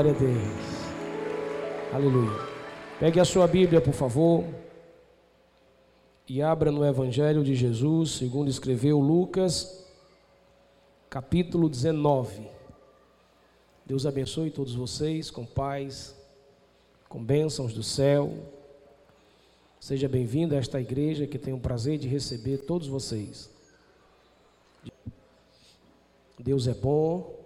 Glória a Deus. Aleluia. Pegue a sua Bíblia, por favor. E abra no Evangelho de Jesus, segundo escreveu Lucas, capítulo 19. Deus abençoe todos vocês com paz, com bênçãos do céu. Seja bem-vindo a esta igreja que tem o prazer de receber todos vocês. Deus é bom,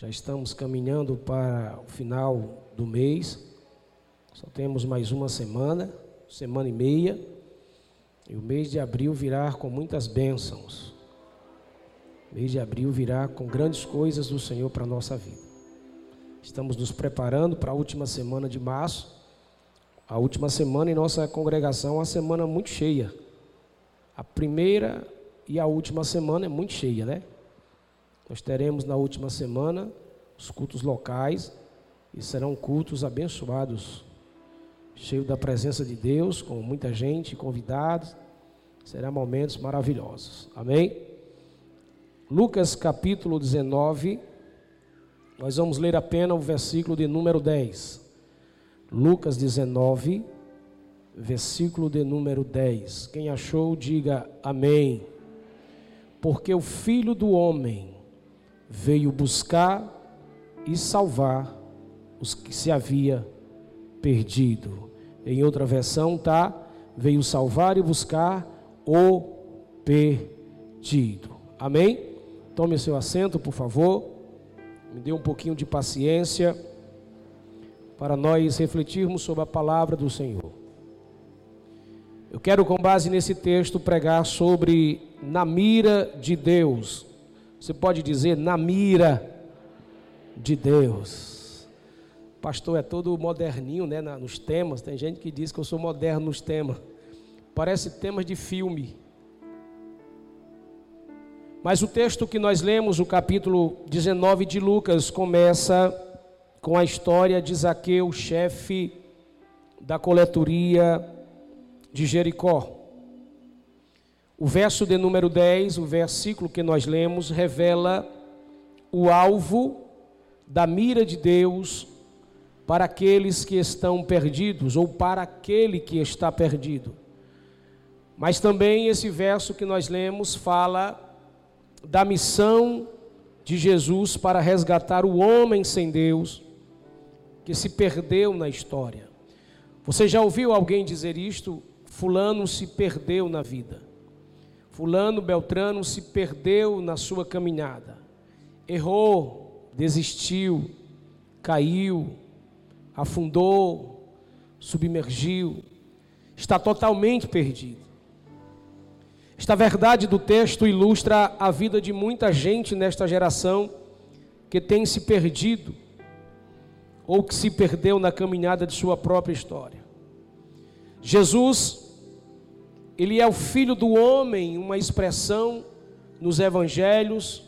já estamos caminhando para o final do mês. Só temos mais uma semana, semana e meia. E o mês de abril virá com muitas bênçãos. O mês de abril virá com grandes coisas do Senhor para a nossa vida. Estamos nos preparando para a última semana de março. A última semana em nossa congregação é uma semana muito cheia. A primeira e a última semana é muito cheia, né? Nós teremos na última semana os cultos locais e serão cultos abençoados, cheios da presença de Deus, com muita gente, convidados. Serão momentos maravilhosos. Amém? Lucas capítulo 19, nós vamos ler apenas o versículo de número 10. Lucas 19, versículo de número 10. Quem achou, diga amém. Porque o filho do homem veio buscar e salvar os que se havia perdido. Em outra versão tá veio salvar e buscar o perdido. Amém? Tome seu assento, por favor. Me dê um pouquinho de paciência para nós refletirmos sobre a palavra do Senhor. Eu quero, com base nesse texto, pregar sobre na mira de Deus. Você pode dizer na mira de Deus. Pastor é todo moderninho, né, nos temas. Tem gente que diz que eu sou moderno nos temas. Parece temas de filme. Mas o texto que nós lemos, o capítulo 19 de Lucas, começa com a história de Zaqueu, chefe da coletoria de Jericó. O verso de número 10, o versículo que nós lemos, revela o alvo da mira de Deus para aqueles que estão perdidos ou para aquele que está perdido. Mas também esse verso que nós lemos fala da missão de Jesus para resgatar o homem sem Deus que se perdeu na história. Você já ouviu alguém dizer isto? Fulano se perdeu na vida. Fulano Beltrano se perdeu na sua caminhada, errou, desistiu, caiu, afundou, submergiu, está totalmente perdido. Esta verdade do texto ilustra a vida de muita gente nesta geração que tem se perdido ou que se perdeu na caminhada de sua própria história. Jesus ele é o filho do homem, uma expressão nos evangelhos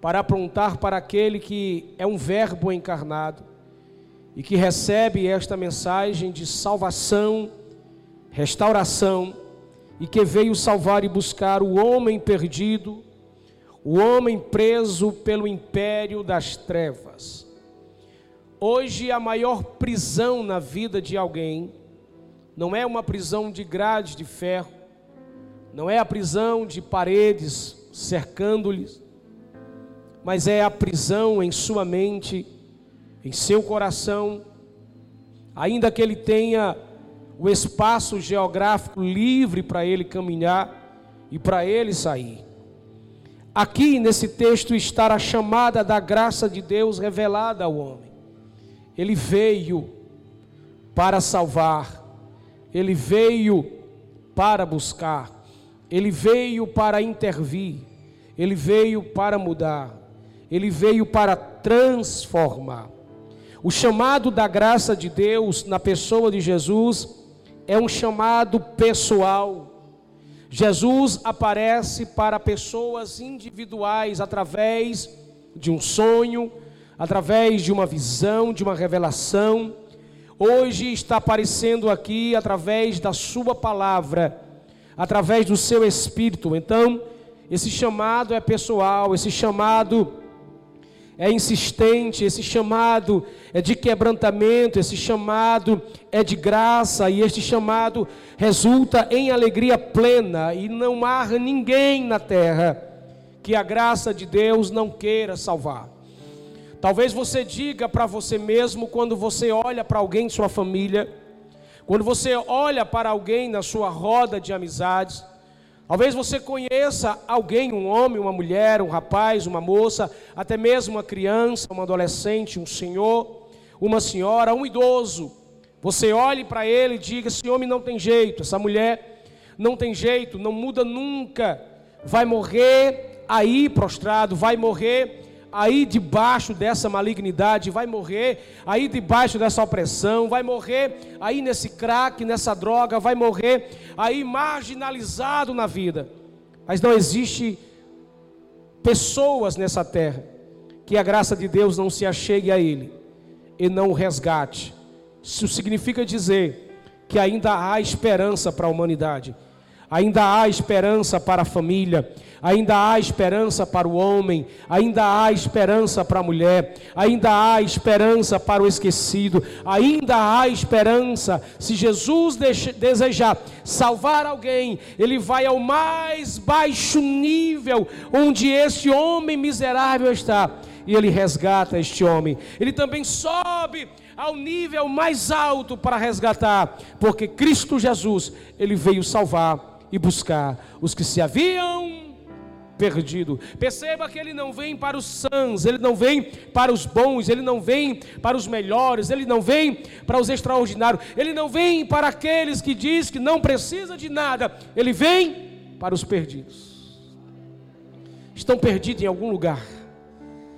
para apontar para aquele que é um verbo encarnado e que recebe esta mensagem de salvação, restauração e que veio salvar e buscar o homem perdido, o homem preso pelo império das trevas. Hoje a maior prisão na vida de alguém não é uma prisão de grades de ferro, não é a prisão de paredes cercando-lhes, mas é a prisão em sua mente, em seu coração, ainda que ele tenha o espaço geográfico livre para ele caminhar e para ele sair. Aqui nesse texto está a chamada da graça de Deus revelada ao homem. Ele veio para salvar, ele veio para buscar, ele veio para intervir, ele veio para mudar, ele veio para transformar. O chamado da graça de Deus na pessoa de Jesus é um chamado pessoal. Jesus aparece para pessoas individuais através de um sonho, através de uma visão, de uma revelação hoje está aparecendo aqui através da Sua palavra, através do seu Espírito. Então, esse chamado é pessoal, esse chamado é insistente, esse chamado é de quebrantamento, esse chamado é de graça e este chamado resulta em alegria plena e não há ninguém na terra que a graça de Deus não queira salvar. Talvez você diga para você mesmo quando você olha para alguém em sua família, quando você olha para alguém na sua roda de amizades, Talvez você conheça alguém, um homem, uma mulher, um rapaz, uma moça, até mesmo uma criança, um adolescente, um senhor, uma senhora, um idoso. Você olhe para ele e diga: esse homem não tem jeito, essa mulher não tem jeito, não muda nunca, vai morrer aí prostrado, vai morrer aí debaixo dessa malignidade, vai morrer aí debaixo dessa opressão, vai morrer aí nesse crack, nessa droga, vai morrer aí marginalizado na vida. Mas não existe pessoas nessa terra que a graça de Deus não se achegue a ele e não o resgate. Isso significa dizer que ainda há esperança para a humanidade ainda há esperança para a família, ainda há esperança para o homem, ainda há esperança para a mulher, ainda há esperança para o esquecido, ainda há esperança. Se Jesus desejar salvar alguém, ele vai ao mais baixo nível onde esse homem miserável está. E ele resgata este homem. Ele também sobe ao nível mais alto para resgatar, porque Cristo Jesus, ele veio salvar e buscar os que se haviam perdido. Perceba que ele não vem para os sãs, ele não vem para os bons, ele não vem para os melhores, ele não vem para os extraordinários, ele não vem para aqueles que diz que não precisa de nada, ele vem para os perdidos. Estão perdidos em algum lugar.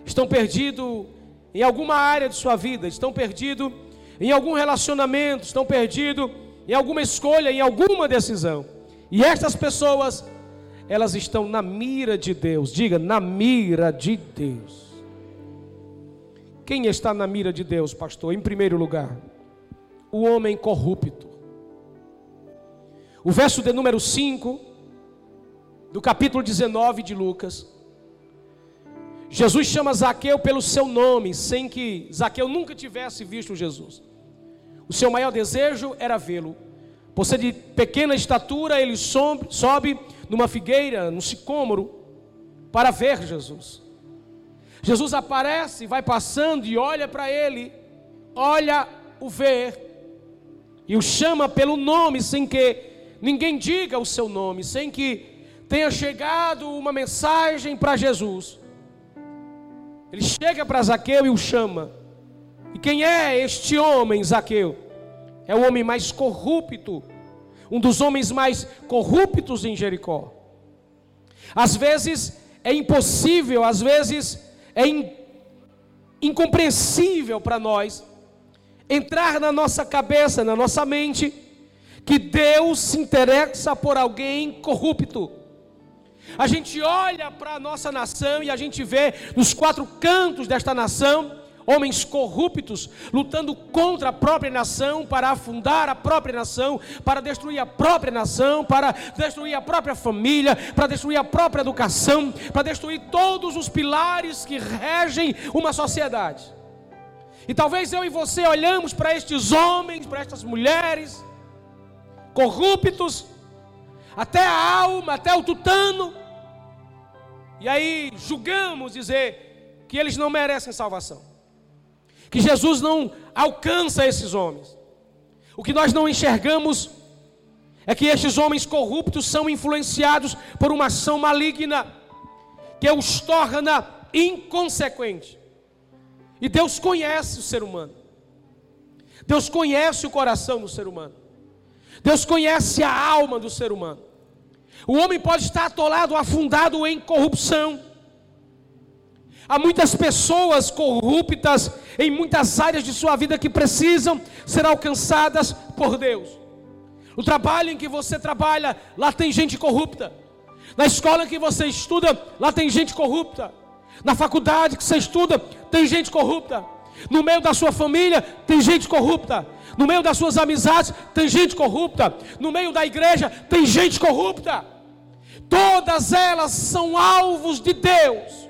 Estão perdidos em alguma área de sua vida, estão perdidos em algum relacionamento, estão perdidos em alguma escolha, em alguma decisão. E estas pessoas, elas estão na mira de Deus. Diga, na mira de Deus. Quem está na mira de Deus, pastor? Em primeiro lugar, o homem corrupto. O verso de número 5, do capítulo 19 de Lucas. Jesus chama Zaqueu pelo seu nome, sem que Zaqueu nunca tivesse visto Jesus. O seu maior desejo era vê-lo. Ser de pequena estatura, ele sobe, sobe numa figueira, num sicômoro, para ver Jesus. Jesus aparece, vai passando e olha para ele, olha o ver, e o chama pelo nome, sem que ninguém diga o seu nome, sem que tenha chegado uma mensagem para Jesus. Ele chega para Zaqueu e o chama. E quem é este homem, Zaqueu? É o homem mais corrupto, um dos homens mais corruptos em Jericó. Às vezes é impossível, às vezes é in, incompreensível para nós entrar na nossa cabeça, na nossa mente, que Deus se interessa por alguém corrupto. A gente olha para a nossa nação e a gente vê nos quatro cantos desta nação homens corruptos, lutando contra a própria nação, para afundar a própria nação, para destruir a própria nação, para destruir a própria família, para destruir a própria educação, para destruir todos os pilares que regem uma sociedade. E talvez eu e você olhamos para estes homens, para estas mulheres, corruptos, até a alma, até o tutano, e aí julgamos dizer que eles não merecem salvação que Jesus não alcança esses homens. O que nós não enxergamos é que estes homens corruptos são influenciados por uma ação maligna que os torna inconsequentes. E Deus conhece o ser humano. Deus conhece o coração do ser humano. Deus conhece a alma do ser humano. O homem pode estar atolado, afundado em corrupção. Há muitas pessoas corruptas em muitas áreas de sua vida que precisam ser alcançadas por Deus. O trabalho em que você trabalha, lá tem gente corrupta. Na escola que você estuda, lá tem gente corrupta. Na faculdade que você estuda, tem gente corrupta. No meio da sua família, tem gente corrupta. No meio das suas amizades, tem gente corrupta. No meio da igreja, tem gente corrupta. Todas elas são alvos de Deus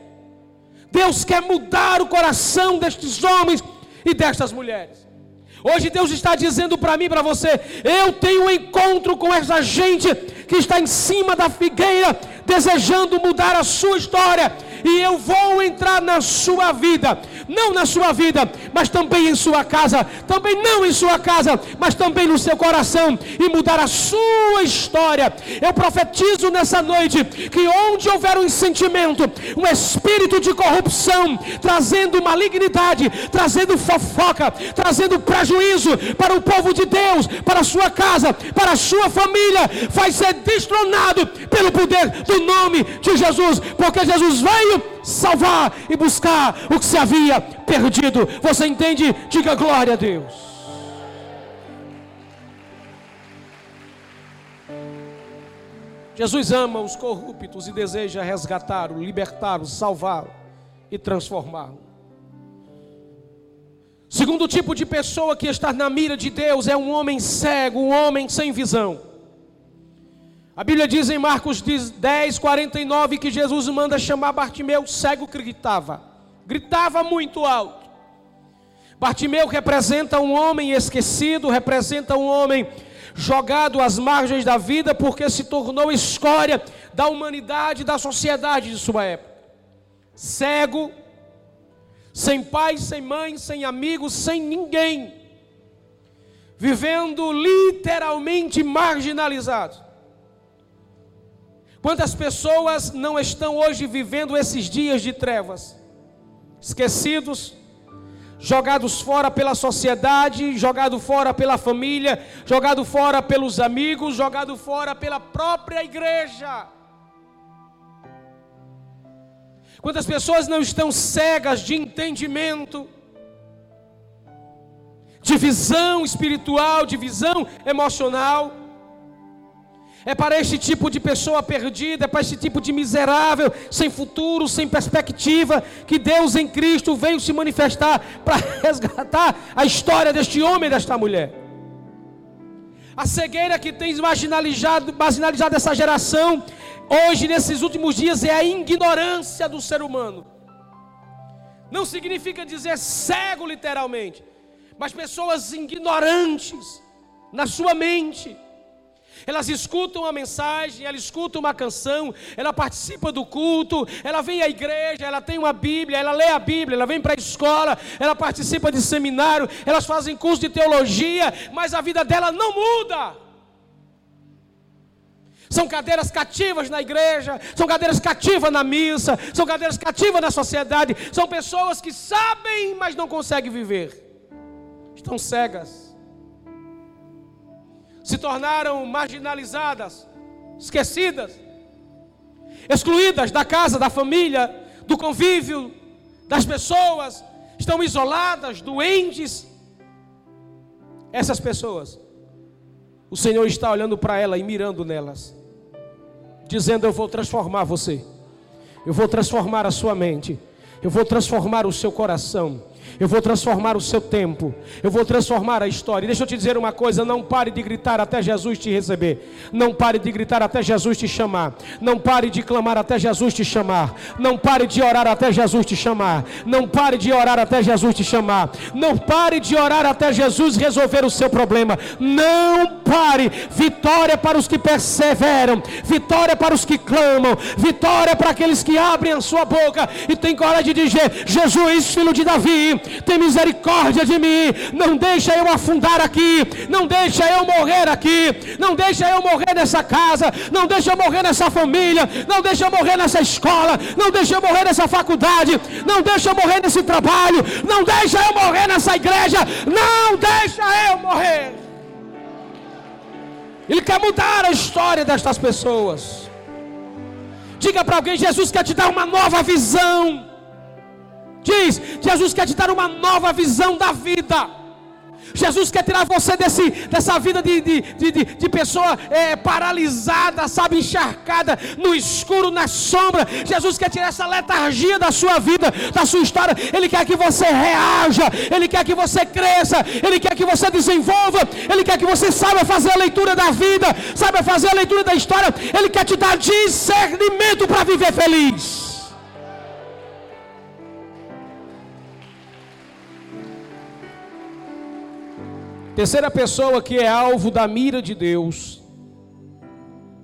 Deus quer mudar o coração destes homens e destas mulheres. Hoje Deus está dizendo para mim, para você, eu tenho um encontro com essa gente que está em cima da figueira, desejando mudar a sua história e eu vou entrar na sua vida, não na sua vida, mas também em sua casa, também não em sua casa, mas também no seu coração. E mudar a sua história. Eu profetizo nessa noite que onde houver um sentimento, um espírito de corrupção, trazendo malignidade, trazendo fofoca, trazendo prejuízo para o povo de Deus, para a sua casa, para a sua família, vai ser destronado pelo poder do nome de Jesus, porque Jesus veio veio salvar e buscar o que se havia perdido. Você entende? Diga glória a Deus. Jesus ama os corruptos e deseja resgatá-los, libertá-los, salvá-los e transformá-los. Segundo tipo de pessoa que está na mira de Deus é um homem cego, um homem sem visão. A Bíblia diz em Marcos 10, 49 que Jesus manda chamar Bartimeu, cego gritava, gritava muito alto. Bartimeu representa um homem esquecido, representa um homem jogado às margens da vida, porque se tornou escória da humanidade, da sociedade de sua época. Cego, sem pai, sem mãe, sem amigos, sem ninguém, vivendo literalmente marginalizado. Quantas pessoas não estão hoje vivendo esses dias de trevas? Esquecidos, jogados fora pela sociedade, jogado fora pela família, jogado fora pelos amigos, jogado fora pela própria igreja. Quantas pessoas não estão cegas de entendimento, de visão espiritual, de visão emocional? É para este tipo de pessoa perdida, é para este tipo de miserável, sem futuro, sem perspectiva, que Deus em Cristo veio se manifestar para resgatar a história deste homem e desta mulher. A cegueira que tem marginalizado, marginalizado essa geração, hoje, nesses últimos dias, é a ignorância do ser humano. Não significa dizer cego, literalmente, mas pessoas ignorantes na sua mente elas escutam a mensagem, ela escuta uma canção, ela participa do culto, ela vem à igreja, ela tem uma Bíblia, ela lê a Bíblia, ela vem para a escola, ela participa de seminário, elas fazem curso de teologia, mas a vida dela não muda. São cadeiras cativas na igreja, são cadeiras cativas na missa, são cadeiras cativas na sociedade, são pessoas que sabem, mas não conseguem viver. Estão cegas se tornaram marginalizadas, esquecidas, excluídas da casa, da família, do convívio, das pessoas, estão isoladas, doentes. Essas pessoas, o Senhor está olhando para elas e mirando nelas, dizendo: Eu vou transformar você, eu vou transformar a sua mente, eu vou transformar o seu coração. Eu vou transformar o seu tempo. Eu vou transformar a história. Deixa eu te dizer uma coisa: não pare de gritar até Jesus te receber. Não pare de gritar até Jesus te chamar. Não pare de clamar até Jesus te chamar. Não pare de orar até Jesus te chamar. Não pare de orar até Jesus te chamar. Não pare de orar até Jesus resolver o seu problema. Não pare. Vitória para os que perseveram. Vitória para os que clamam. Vitória para aqueles que abrem a sua boca e têm coragem de dizer: Jesus, filho de Davi tem misericórdia de mim, não deixa eu afundar aqui, não deixa eu morrer aqui, não deixa eu morrer nessa casa, não deixa eu morrer nessa família, não deixa eu morrer nessa escola, não deixa eu morrer nessa faculdade, não deixa eu morrer nesse trabalho, não deixa eu morrer nessa igreja, não deixa eu morrer. Ele quer mudar a história destas pessoas. Diga para alguém: Jesus quer te dar uma nova visão. Diz: Jesus quer te dar uma nova visão da vida. Jesus quer tirar você desse, dessa vida de, de, de, de pessoa é, paralisada, sabe, encharcada no escuro, na sombra. Jesus quer tirar essa letargia da sua vida, da sua história. Ele quer que você reaja, Ele quer que você cresça, Ele quer que você desenvolva, Ele quer que você saiba fazer a leitura da vida, saiba fazer a leitura da história. Ele quer te dar discernimento para viver feliz. Terceira pessoa que é alvo da mira de Deus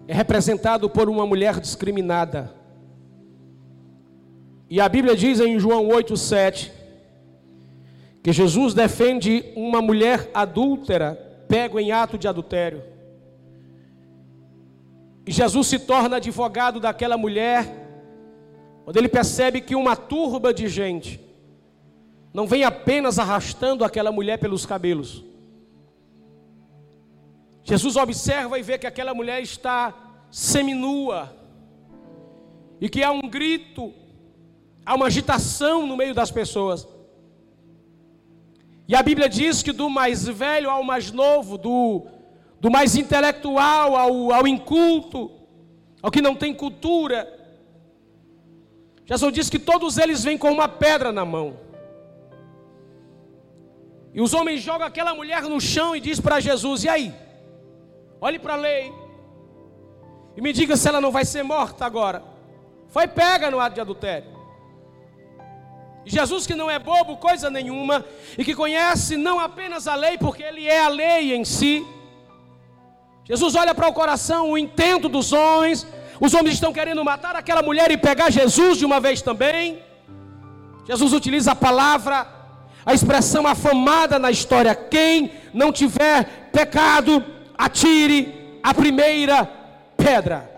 é representado por uma mulher discriminada. E a Bíblia diz em João 8:7 que Jesus defende uma mulher adúltera, pego em ato de adultério. E Jesus se torna advogado daquela mulher, quando ele percebe que uma turba de gente não vem apenas arrastando aquela mulher pelos cabelos. Jesus observa e vê que aquela mulher está seminua, e que há um grito, há uma agitação no meio das pessoas. E a Bíblia diz que do mais velho ao mais novo, do, do mais intelectual ao, ao inculto, ao que não tem cultura, Jesus diz que todos eles vêm com uma pedra na mão. E os homens jogam aquela mulher no chão e diz para Jesus: "E aí? Olhe para a lei e me diga se ela não vai ser morta agora. Foi pega no ato de adultério. Jesus, que não é bobo, coisa nenhuma, e que conhece não apenas a lei, porque ele é a lei em si. Jesus olha para o coração, o intento dos homens. Os homens estão querendo matar aquela mulher e pegar Jesus de uma vez também. Jesus utiliza a palavra, a expressão afamada na história: quem não tiver pecado, atire a primeira pedra.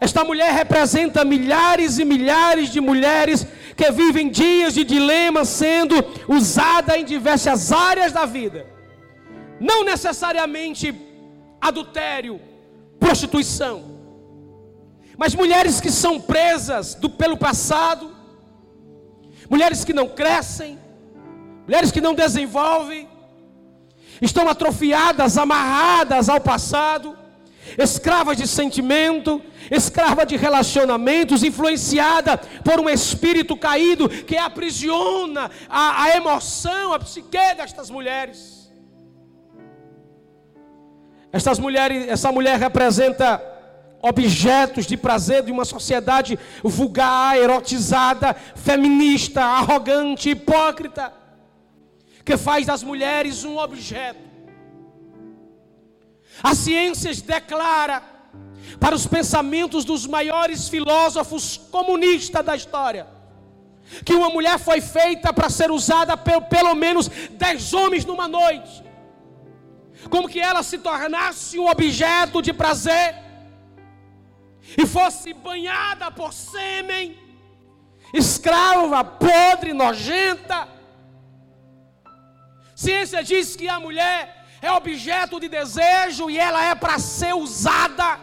Esta mulher representa milhares e milhares de mulheres que vivem dias de dilema sendo usada em diversas áreas da vida. Não necessariamente adultério, prostituição, mas mulheres que são presas do, pelo passado, mulheres que não crescem, mulheres que não desenvolvem, estão atrofiadas, amarradas ao passado, escravas de sentimento, escrava de relacionamentos, influenciada por um espírito caído que aprisiona a, a emoção, a psique destas mulheres. Estas mulheres, essa mulher representa objetos de prazer de uma sociedade vulgar, erotizada, feminista, arrogante, hipócrita, que faz das mulheres um objeto a ciência declara para os pensamentos dos maiores filósofos comunistas da história que uma mulher foi feita para ser usada por pelo menos dez homens numa noite, como que ela se tornasse um objeto de prazer e fosse banhada por sêmen, escrava, podre, nojenta. Ciência diz que a mulher é objeto de desejo e ela é para ser usada.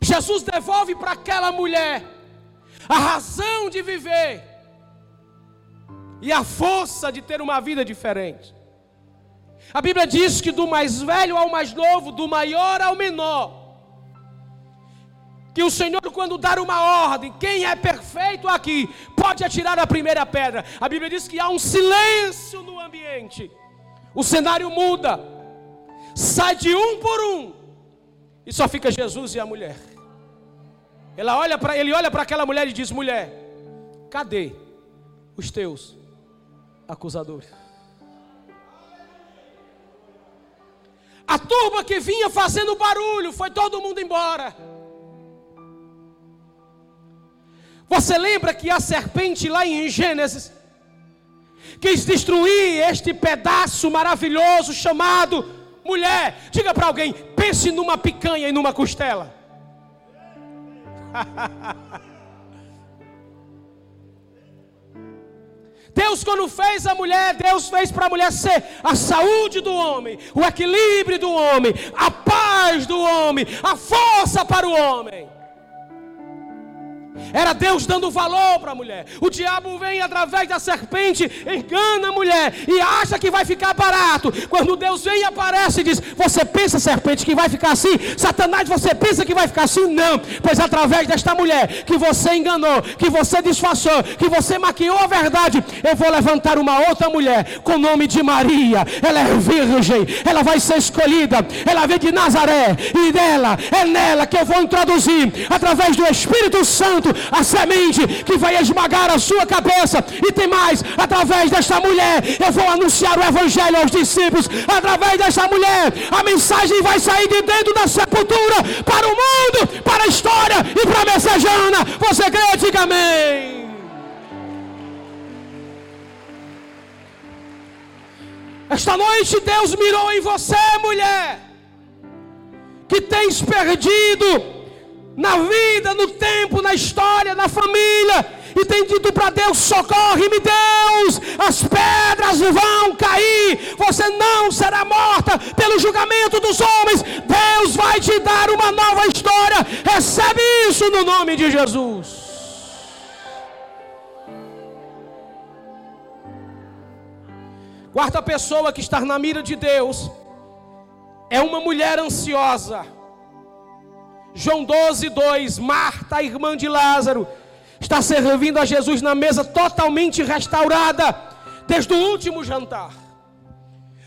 Jesus devolve para aquela mulher a razão de viver e a força de ter uma vida diferente. A Bíblia diz que do mais velho ao mais novo, do maior ao menor, que o Senhor, quando dar uma ordem, quem é perfeito aqui, pode atirar a primeira pedra. A Bíblia diz que há um silêncio no ambiente. O cenário muda. Sai de um por um. E só fica Jesus e a mulher. Ela olha para ele olha para aquela mulher e diz: "Mulher, cadê os teus acusadores?" A turma que vinha fazendo barulho, foi todo mundo embora. Você lembra que a serpente lá em Gênesis quis destruir este pedaço maravilhoso chamado mulher. Diga para alguém: pense numa picanha e numa costela. Deus, quando fez a mulher, Deus fez para a mulher ser a saúde do homem, o equilíbrio do homem, a paz do homem, a força para o homem. Era Deus dando valor para a mulher. O diabo vem através da serpente, engana a mulher e acha que vai ficar barato. Quando Deus vem e aparece e diz: Você pensa, serpente, que vai ficar assim? Satanás, você pensa que vai ficar assim? Não, pois através desta mulher que você enganou, que você disfarçou, que você maquiou a verdade, eu vou levantar uma outra mulher com o nome de Maria. Ela é virgem, ela vai ser escolhida, ela vem de Nazaré e dela, é nela que eu vou introduzir, através do Espírito Santo, a semente que vai esmagar a sua cabeça. E tem mais, através desta mulher, eu vou anunciar o evangelho aos discípulos. Através desta mulher, a mensagem vai sair de dentro da sepultura para o mundo, para a história e para a mensajana. Você crê? Diga amém. Esta noite Deus mirou em você, mulher, que tens perdido na vida, no tempo, na história, na família, e tem dito para Deus: socorre-me, Deus, as pedras vão cair, você não será morta pelo julgamento dos homens, Deus vai te dar uma nova história, recebe isso no nome de Jesus. Quarta pessoa que está na mira de Deus é uma mulher ansiosa. João 12, 2. Marta, irmã de Lázaro, está servindo a Jesus na mesa totalmente restaurada, desde o último jantar.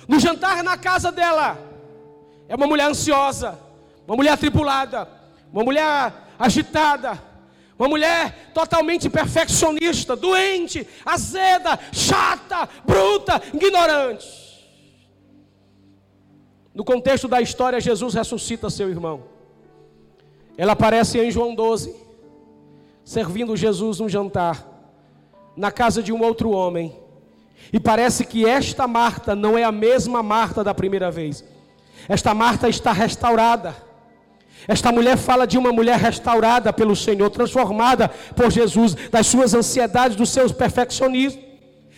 No jantar na casa dela, é uma mulher ansiosa, uma mulher atribulada, uma mulher agitada, uma mulher totalmente perfeccionista, doente, azeda, chata, bruta, ignorante. No contexto da história, Jesus ressuscita seu irmão. Ela aparece em João 12, servindo Jesus um jantar, na casa de um outro homem. E parece que esta Marta não é a mesma Marta da primeira vez. Esta Marta está restaurada. Esta mulher fala de uma mulher restaurada pelo Senhor, transformada por Jesus, das suas ansiedades, dos seus perfeccionismos.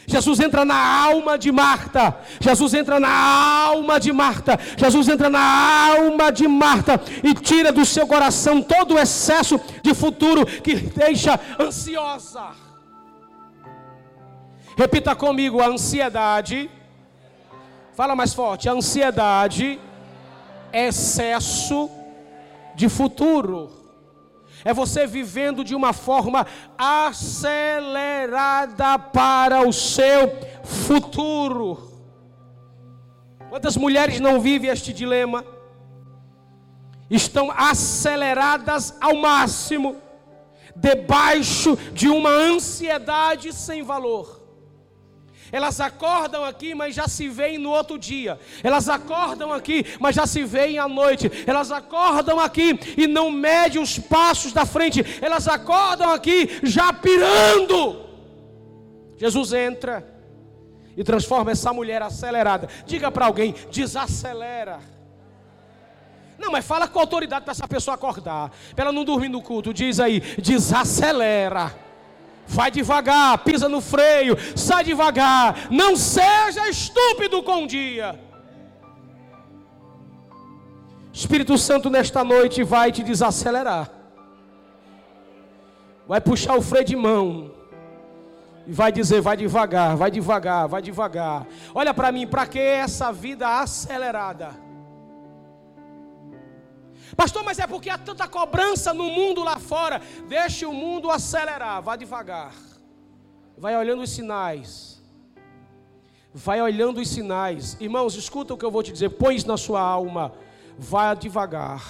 Jesus entra na alma de Marta. Jesus entra na alma de Marta. Jesus entra na alma de Marta e tira do seu coração todo o excesso de futuro que deixa ansiosa. Repita comigo: a ansiedade. Fala mais forte: a ansiedade é excesso de futuro é você vivendo de uma forma acelerada para o seu futuro. Quantas mulheres não vivem este dilema? Estão aceleradas ao máximo, debaixo de uma ansiedade sem valor. Elas acordam aqui, mas já se veem no outro dia. Elas acordam aqui, mas já se veem à noite. Elas acordam aqui e não medem os passos da frente. Elas acordam aqui já pirando. Jesus entra e transforma essa mulher acelerada. Diga para alguém: desacelera. Não, mas fala com autoridade para essa pessoa acordar. Para ela não dormir no culto. Diz aí: desacelera. Vai devagar, pisa no freio, sai devagar. Não seja estúpido com o dia. Espírito Santo nesta noite vai te desacelerar. Vai puxar o freio de mão. E vai dizer: vai devagar, vai devagar, vai devagar. Olha para mim, para que essa vida acelerada? Pastor, mas é porque há tanta cobrança no mundo lá fora. Deixe o mundo acelerar, vá devagar. Vai olhando os sinais. Vai olhando os sinais. Irmãos, escuta o que eu vou te dizer. Isso na sua alma. Vá devagar.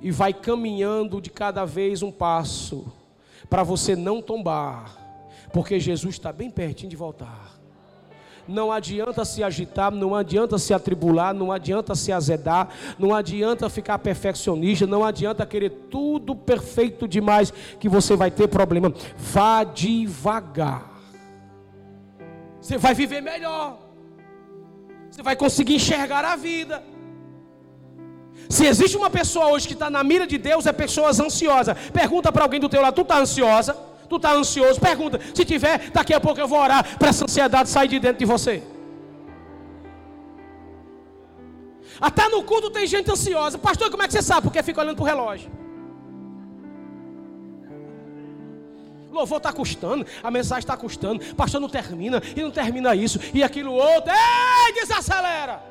E vai caminhando de cada vez um passo. Para você não tombar. Porque Jesus está bem pertinho de voltar. Não adianta se agitar, não adianta se atribular, não adianta se azedar, não adianta ficar perfeccionista, não adianta querer tudo perfeito demais que você vai ter problema. Vá devagar. Você vai viver melhor. Você vai conseguir enxergar a vida. Se existe uma pessoa hoje que está na mira de Deus, é pessoas ansiosas. Pergunta para alguém do teu lado, tu está ansiosa? Tu está ansioso? Pergunta. Se tiver, daqui a pouco eu vou orar para essa ansiedade sair de dentro de você. Até no culto tem gente ansiosa. Pastor, como é que você sabe? Porque fica olhando para o relógio. Louvor está custando, a mensagem está custando, pastor não termina, e não termina isso, e aquilo outro, ei, desacelera.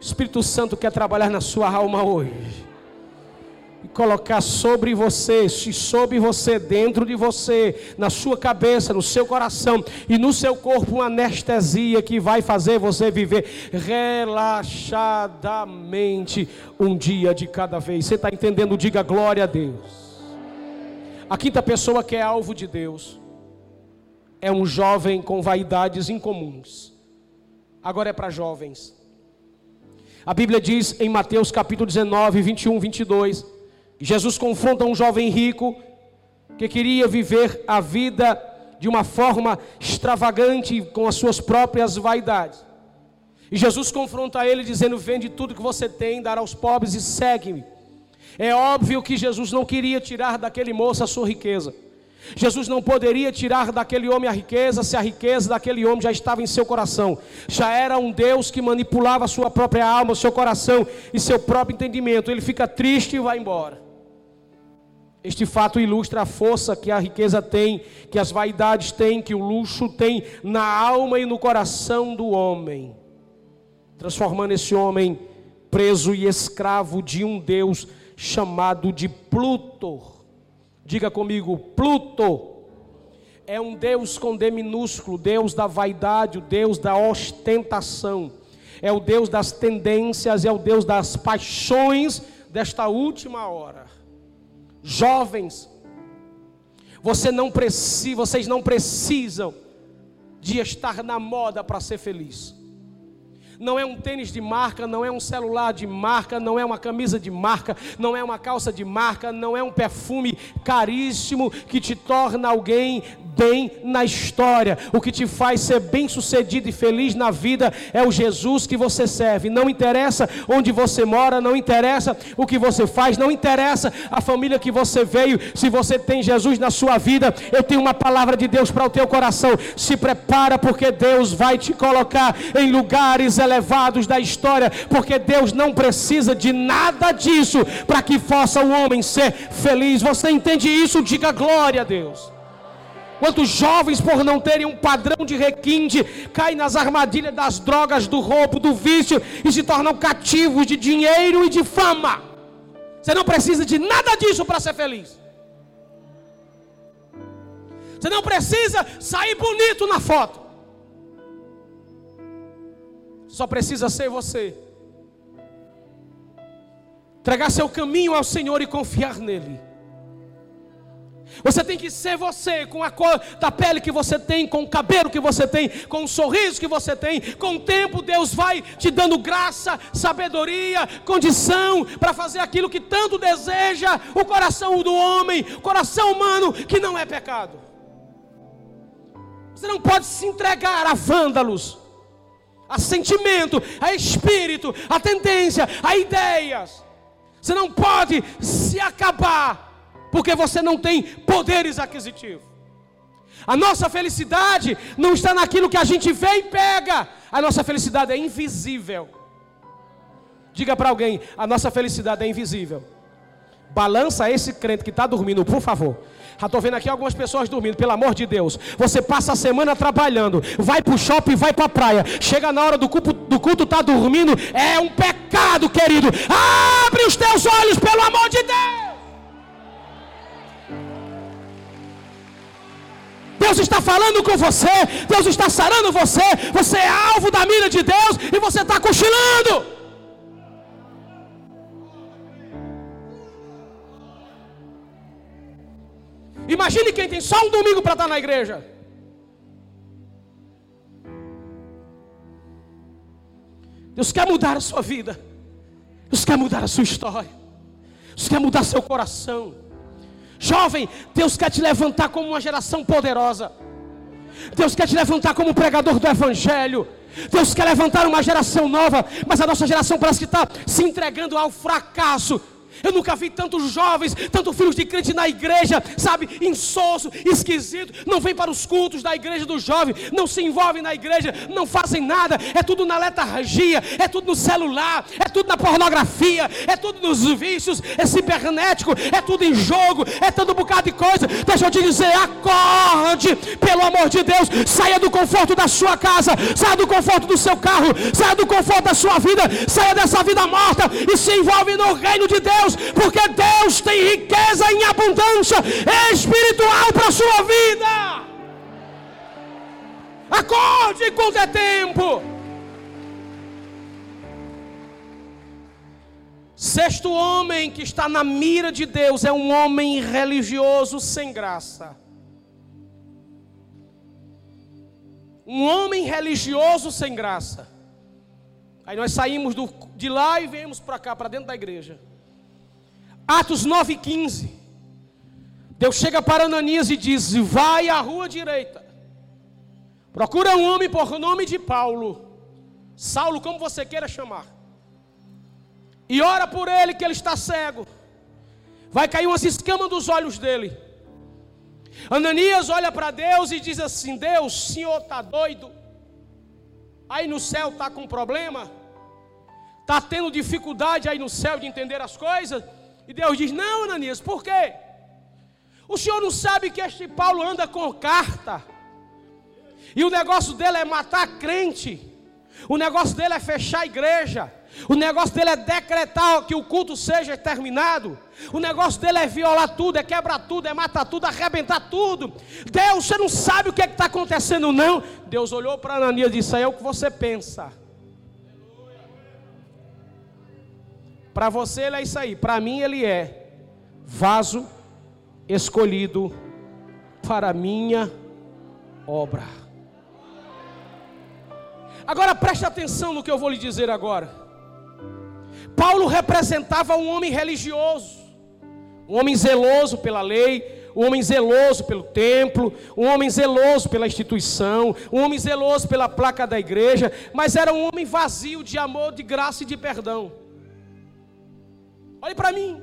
Espírito Santo quer trabalhar na sua alma hoje colocar sobre você, se sobre você, dentro de você, na sua cabeça, no seu coração e no seu corpo uma anestesia que vai fazer você viver relaxadamente um dia de cada vez. Você está entendendo? Diga glória a Deus. A quinta pessoa que é alvo de Deus é um jovem com vaidades incomuns. Agora é para jovens. A Bíblia diz em Mateus capítulo 19, 21, 22 Jesus confronta um jovem rico que queria viver a vida de uma forma extravagante com as suas próprias vaidades. E Jesus confronta ele dizendo: Vende tudo que você tem, dará aos pobres e segue-me. É óbvio que Jesus não queria tirar daquele moço a sua riqueza. Jesus não poderia tirar daquele homem a riqueza se a riqueza daquele homem já estava em seu coração. Já era um Deus que manipulava sua própria alma, seu coração e seu próprio entendimento. Ele fica triste e vai embora. Este fato ilustra a força que a riqueza tem, que as vaidades têm, que o luxo tem na alma e no coração do homem, transformando esse homem preso e escravo de um Deus chamado de Pluto. Diga comigo, Pluto. É um Deus com D minúsculo, Deus da vaidade, o Deus da ostentação, é o Deus das tendências, é o Deus das paixões desta última hora. Jovens, você não precisa, vocês não precisam de estar na moda para ser feliz. Não é um tênis de marca, não é um celular de marca, não é uma camisa de marca, não é uma calça de marca, não é um perfume caríssimo que te torna alguém bem na história. O que te faz ser bem-sucedido e feliz na vida é o Jesus que você serve. Não interessa onde você mora, não interessa o que você faz, não interessa a família que você veio. Se você tem Jesus na sua vida, eu tenho uma palavra de Deus para o teu coração. Se prepara porque Deus vai te colocar em lugares elevados da história, porque Deus não precisa de nada disso para que possa o homem ser feliz. Você entende isso? Diga glória a Deus. Quantos jovens, por não terem um padrão de requinte, caem nas armadilhas das drogas, do roubo, do vício e se tornam cativos de dinheiro e de fama. Você não precisa de nada disso para ser feliz. Você não precisa sair bonito na foto. Só precisa ser você. Entregar seu caminho ao Senhor e confiar nele. Você tem que ser você, com a cor da pele que você tem, com o cabelo que você tem, com o sorriso que você tem. Com o tempo, Deus vai te dando graça, sabedoria, condição para fazer aquilo que tanto deseja o coração do homem, o coração humano, que não é pecado. Você não pode se entregar a vândalos, a sentimento, a espírito, a tendência, a ideias. Você não pode se acabar porque você não tem poderes aquisitivos. A nossa felicidade não está naquilo que a gente vê e pega, a nossa felicidade é invisível. Diga para alguém: a nossa felicidade é invisível. Balança esse crente que está dormindo, por favor. Já estou vendo aqui algumas pessoas dormindo, pelo amor de Deus. Você passa a semana trabalhando, vai para o shopping, vai para a praia. Chega na hora do culto, do culto, está dormindo. É um pecado, querido. Abre os teus olhos, pelo amor de Deus. Deus está falando com você, Deus está sarando você, você é alvo da mira de Deus e você está cochilando. Imagine quem tem só um domingo para estar na igreja. Deus quer mudar a sua vida. Deus quer mudar a sua história. Deus quer mudar seu coração. Jovem, Deus quer te levantar como uma geração poderosa. Deus quer te levantar como pregador do Evangelho. Deus quer levantar uma geração nova, mas a nossa geração parece que está se entregando ao fracasso. Eu nunca vi tantos jovens, tantos filhos de crente na igreja, sabe, insosso, esquisito, não vem para os cultos da igreja do jovem, não se envolvem na igreja, não fazem nada, é tudo na letargia, é tudo no celular, é tudo na pornografia, é tudo nos vícios, é cibernético, é tudo em jogo, é todo um bocado de coisa. Deixa eu te dizer, acorde, pelo amor de Deus, saia do conforto da sua casa, saia do conforto do seu carro, saia do conforto da sua vida, saia dessa vida morta e se envolve no reino de Deus Deus, porque Deus tem riqueza em abundância espiritual para a sua vida. Acorde enquanto é tempo. Sexto homem que está na mira de Deus é um homem religioso sem graça. Um homem religioso sem graça. Aí nós saímos do, de lá e viemos para cá, para dentro da igreja. Atos 9,15. Deus chega para Ananias e diz: Vai à rua direita. Procura um homem por nome de Paulo. Saulo, como você queira chamar. E ora por ele que ele está cego. Vai cair umas escamas dos olhos dele. Ananias olha para Deus e diz assim: Deus, o senhor está doido? Aí no céu está com problema? Está tendo dificuldade aí no céu de entender as coisas? E Deus diz: Não, Ananias, por quê? O senhor não sabe que este Paulo anda com carta, e o negócio dele é matar crente, o negócio dele é fechar a igreja, o negócio dele é decretar que o culto seja terminado. O negócio dele é violar tudo, é quebrar tudo, é matar tudo, arrebentar tudo. Deus, você não sabe o que é está acontecendo, não. Deus olhou para Ananias e disse: é o que você pensa. Para você ele é isso aí, para mim ele é vaso escolhido para minha obra. Agora preste atenção no que eu vou lhe dizer agora. Paulo representava um homem religioso, um homem zeloso pela lei, um homem zeloso pelo templo, um homem zeloso pela instituição, um homem zeloso pela placa da igreja, mas era um homem vazio de amor, de graça e de perdão. Olhe para mim.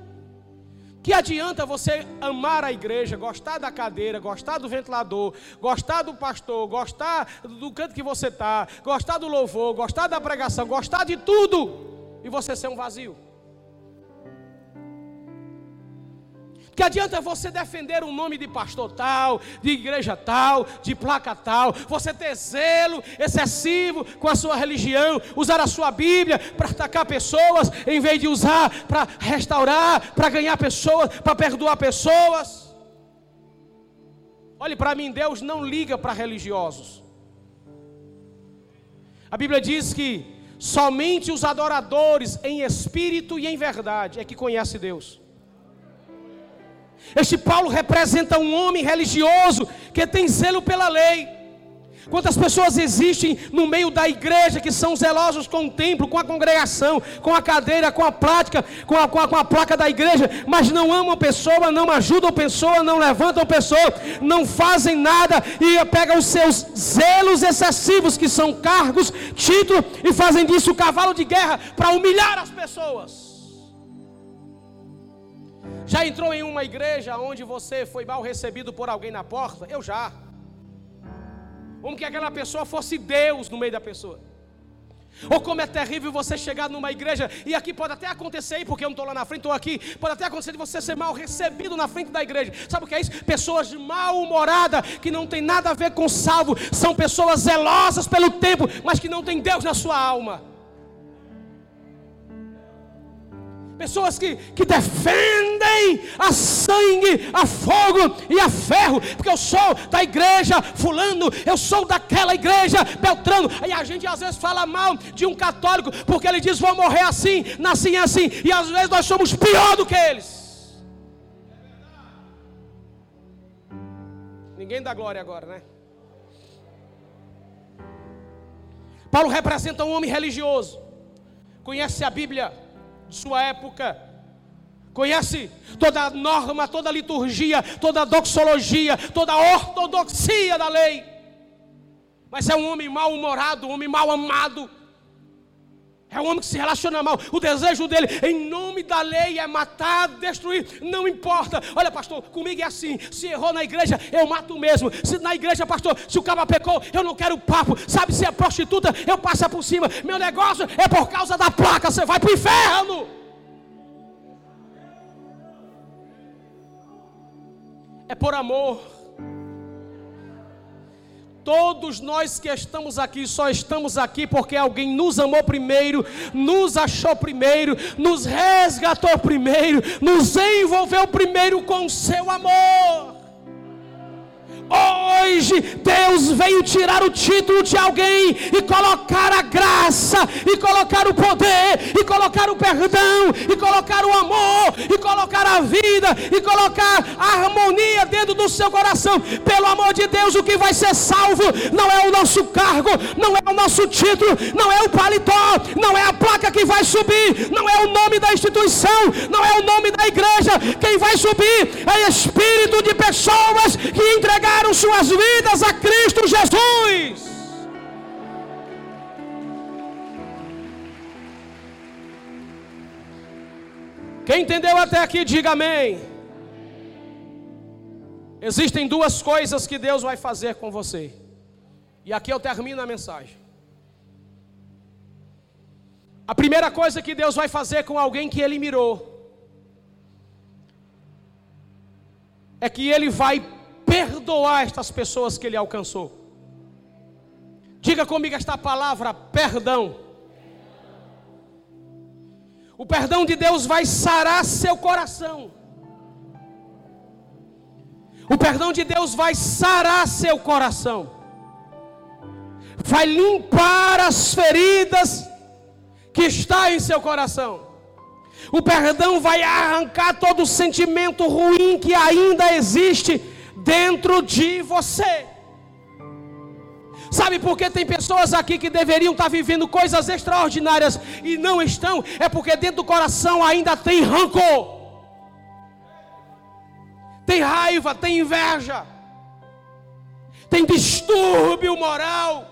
Que adianta você amar a igreja, gostar da cadeira, gostar do ventilador, gostar do pastor, gostar do canto que você está, gostar do louvor, gostar da pregação, gostar de tudo, e você ser um vazio. Que adianta você defender o nome de pastor tal, de igreja tal, de placa tal, você ter zelo excessivo com a sua religião, usar a sua Bíblia para atacar pessoas, em vez de usar para restaurar, para ganhar pessoas, para perdoar pessoas. Olhe para mim, Deus não liga para religiosos. A Bíblia diz que Somente os adoradores em espírito e em verdade é que conhece Deus. Este Paulo representa um homem religioso que tem zelo pela lei. Quantas pessoas existem no meio da igreja que são zelosos com o templo, com a congregação, com a cadeira, com a prática, com a, com a, com a placa da igreja, mas não amam pessoa, não ajudam pessoa, não levantam pessoa, não fazem nada e pegam os seus zelos excessivos, que são cargos, título, e fazem disso o cavalo de guerra para humilhar as pessoas. Já entrou em uma igreja onde você foi mal recebido por alguém na porta? Eu já como que aquela pessoa fosse Deus no meio da pessoa. Ou como é terrível você chegar numa igreja, e aqui pode até acontecer, porque eu não estou lá na frente, estou aqui, pode até acontecer de você ser mal recebido na frente da igreja. Sabe o que é isso? Pessoas mal-humoradas, que não tem nada a ver com salvo, são pessoas zelosas pelo tempo, mas que não tem Deus na sua alma. Pessoas que, que defendem a sangue, a fogo e a ferro, porque eu sou da igreja fulano, eu sou daquela igreja Beltrano. Aí a gente às vezes fala mal de um católico, porque ele diz: vou morrer assim, nasci assim, e às vezes nós somos pior do que eles. Ninguém dá glória agora, né? Paulo representa um homem religioso, conhece a Bíblia sua época. Conhece toda a norma, toda a liturgia, toda a doxologia, toda a ortodoxia da lei. Mas é um homem mal-humorado, um homem mal amado. É um homem que se relaciona mal. O desejo dele, em nome da lei, é matar, destruir. Não importa. Olha, pastor, comigo é assim. Se errou na igreja, eu mato mesmo. Se na igreja, pastor, se o cara pecou, eu não quero papo. Sabe, se é prostituta, eu passo por cima. Meu negócio é por causa da placa. Você vai para o inferno. É por amor. Todos nós que estamos aqui, só estamos aqui porque alguém nos amou primeiro, nos achou primeiro, nos resgatou primeiro, nos envolveu primeiro com seu amor. Hoje Deus veio tirar o título de alguém e colocar a graça, e colocar o poder, e colocar o perdão, e colocar o amor, e colocar a vida, e colocar a harmonia dentro do seu coração. Pelo amor de Deus, o que vai ser salvo não é o nosso cargo, não é o nosso título, não é o paletó, não é a placa que vai subir, não é o nome da instituição, não é o nome da igreja. Quem vai subir é espírito de pessoas que entregaram entregaram suas vidas a Cristo Jesus. Quem entendeu até aqui, diga amém. Existem duas coisas que Deus vai fazer com você. E aqui eu termino a mensagem. A primeira coisa que Deus vai fazer com alguém que Ele mirou é que Ele vai perdoar estas pessoas que ele alcançou. Diga comigo esta palavra: perdão. O perdão de Deus vai sarar seu coração. O perdão de Deus vai sarar seu coração. Vai limpar as feridas que está em seu coração. O perdão vai arrancar todo o sentimento ruim que ainda existe dentro de você. Sabe por que tem pessoas aqui que deveriam estar vivendo coisas extraordinárias e não estão? É porque dentro do coração ainda tem rancor, tem raiva, tem inveja, tem distúrbio moral.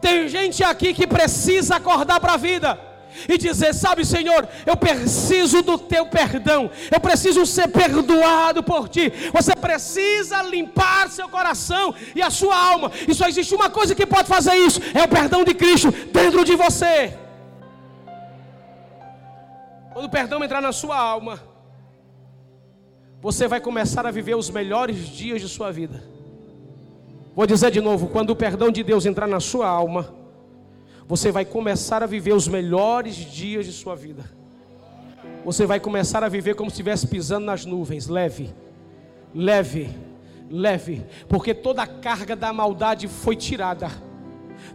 Tem gente aqui que precisa acordar para a vida e dizer: Sabe, Senhor, eu preciso do teu perdão, eu preciso ser perdoado por ti. Você precisa limpar seu coração e a sua alma, e só existe uma coisa que pode fazer isso: é o perdão de Cristo dentro de você. Quando o perdão entrar na sua alma, você vai começar a viver os melhores dias de sua vida. Vou dizer de novo: quando o perdão de Deus entrar na sua alma, você vai começar a viver os melhores dias de sua vida. Você vai começar a viver como se estivesse pisando nas nuvens, leve, leve, leve, porque toda a carga da maldade foi tirada.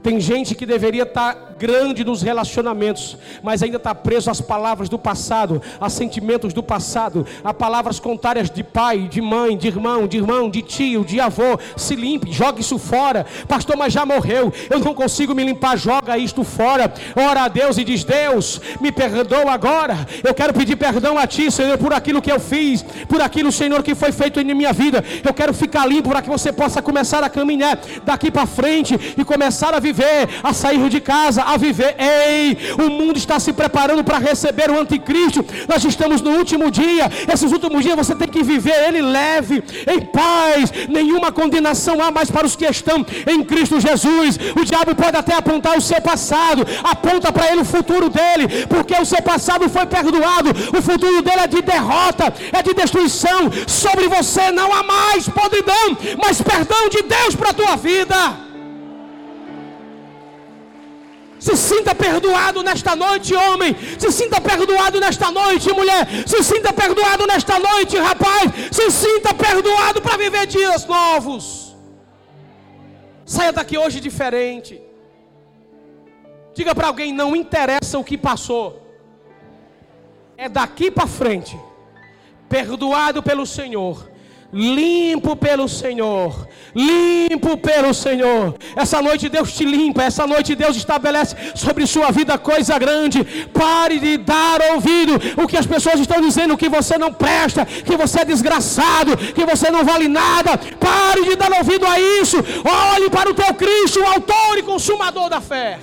Tem gente que deveria estar tá grande nos relacionamentos, mas ainda está preso às palavras do passado, a sentimentos do passado, a palavras contrárias de pai, de mãe, de irmão, de irmão, de tio, de avô. Se limpe, jogue isso fora. Pastor, mas já morreu. Eu não consigo me limpar. Joga isto fora. Ora a Deus e diz: Deus, me perdoa agora. Eu quero pedir perdão a Ti, Senhor, por aquilo que eu fiz, por aquilo, Senhor, que foi feito em minha vida. Eu quero ficar limpo para que você possa começar a caminhar daqui para frente e começar a viver, a sair de casa, a viver. Ei, o mundo está se preparando para receber o anticristo. Nós estamos no último dia. Esses últimos dias você tem que viver ele leve, em paz. Nenhuma condenação há mais para os que estão em Cristo Jesus. O diabo pode até apontar o seu passado, aponta para ele o futuro dele, porque o seu passado foi perdoado. O futuro dele é de derrota, é de destruição. Sobre você não há mais podridão, mas perdão de Deus para a tua vida. Se sinta perdoado nesta noite, homem. Se sinta perdoado nesta noite, mulher. Se sinta perdoado nesta noite, rapaz. Se sinta perdoado para viver dias novos. Saia daqui hoje diferente. Diga para alguém: não interessa o que passou. É daqui para frente. Perdoado pelo Senhor limpo pelo Senhor, limpo pelo Senhor. Essa noite Deus te limpa, essa noite Deus estabelece sobre sua vida coisa grande. Pare de dar ouvido o que as pessoas estão dizendo que você não presta, que você é desgraçado, que você não vale nada. Pare de dar ouvido a isso. Olhe para o teu Cristo, o autor e consumador da fé.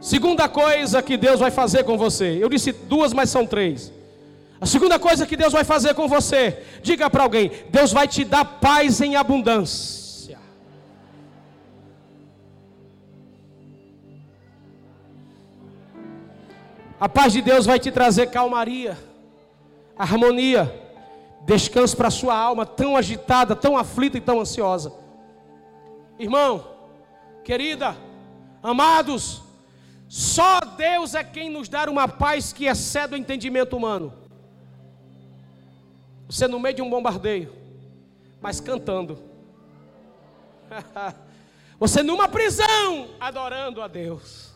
Segunda coisa que Deus vai fazer com você. Eu disse duas, mas são três. A segunda coisa que Deus vai fazer com você, diga para alguém: Deus vai te dar paz em abundância. A paz de Deus vai te trazer calmaria, harmonia, descanso para a sua alma tão agitada, tão aflita e tão ansiosa. Irmão, querida, amados, só Deus é quem nos dá uma paz que excede o entendimento humano. Você no meio de um bombardeio, mas cantando. Você numa prisão, adorando a Deus.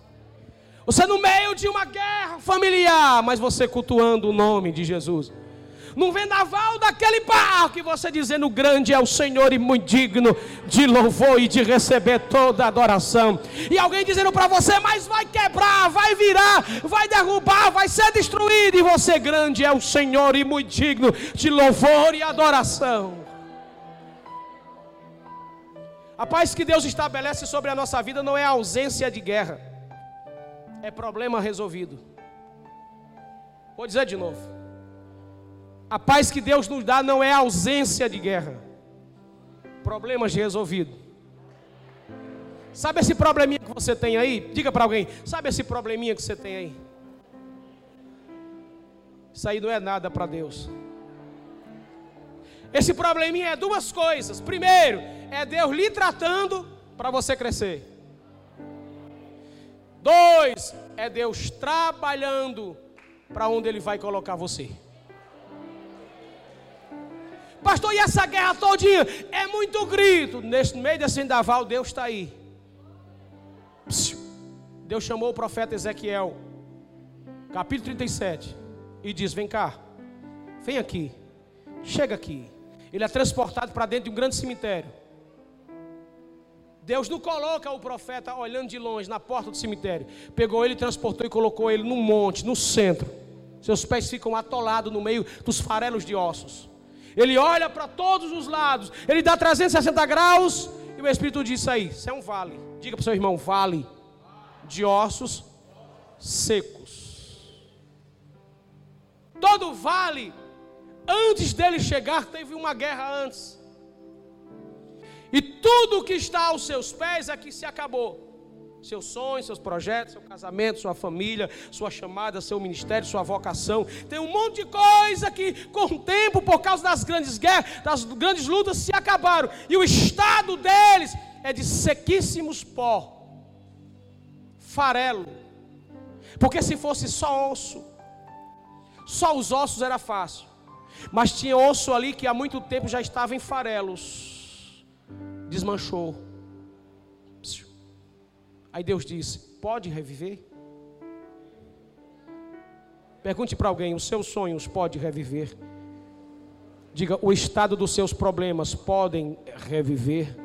Você no meio de uma guerra familiar, mas você cultuando o nome de Jesus num vendaval daquele barco, e você dizendo: Grande é o Senhor e muito digno de louvor e de receber toda adoração. E alguém dizendo para você: Mas vai quebrar, vai virar, vai derrubar, vai ser destruído. E você: Grande é o Senhor e muito digno de louvor e adoração. A paz que Deus estabelece sobre a nossa vida não é ausência de guerra, é problema resolvido. Vou dizer de novo. A paz que Deus nos dá não é ausência de guerra, problemas resolvidos. Sabe esse probleminha que você tem aí? Diga para alguém: sabe esse probleminha que você tem aí? Isso aí não é nada para Deus. Esse probleminha é duas coisas. Primeiro, é Deus lhe tratando para você crescer. Dois, é Deus trabalhando para onde Ele vai colocar você. Pastor, e essa guerra todinha? É muito grito. Nesse meio desse vendaval, Deus está aí. Deus chamou o profeta Ezequiel, capítulo 37, e diz: Vem cá, vem aqui, chega aqui. Ele é transportado para dentro de um grande cemitério. Deus não coloca o profeta olhando de longe na porta do cemitério. Pegou ele, transportou e colocou ele num monte, no centro. Seus pés ficam atolados no meio dos farelos de ossos. Ele olha para todos os lados, ele dá 360 graus, e o Espírito diz: aí, isso é um vale. Diga para o seu irmão: vale de ossos secos. Todo vale, antes dele chegar, teve uma guerra antes. E tudo que está aos seus pés aqui se acabou seus sonhos, seus projetos, seu casamento, sua família, sua chamada, seu ministério, sua vocação. Tem um monte de coisa que, com o tempo, por causa das grandes guerras, das grandes lutas, se acabaram. E o estado deles é de sequíssimos pó, farelo. Porque se fosse só osso, só os ossos era fácil. Mas tinha osso ali que há muito tempo já estava em farelos. Desmanchou Aí Deus disse: Pode reviver? Pergunte para alguém: Os seus sonhos podem reviver? Diga: O estado dos seus problemas podem reviver?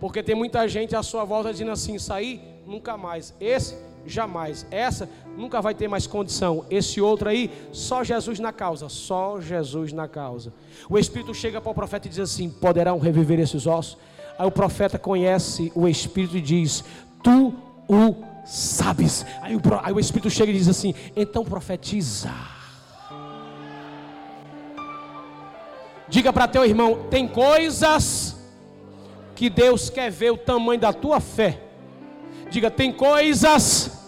Porque tem muita gente à sua volta dizendo assim: aí nunca mais. Esse jamais. Essa nunca vai ter mais condição. Esse outro aí, só Jesus na causa. Só Jesus na causa. O Espírito chega para o profeta e diz assim: Poderão reviver esses ossos? Aí o profeta conhece o Espírito e diz: Tu o sabes. Aí o, aí o Espírito chega e diz assim: Então profetiza. Diga para teu irmão: tem coisas que Deus quer ver o tamanho da tua fé. Diga: tem coisas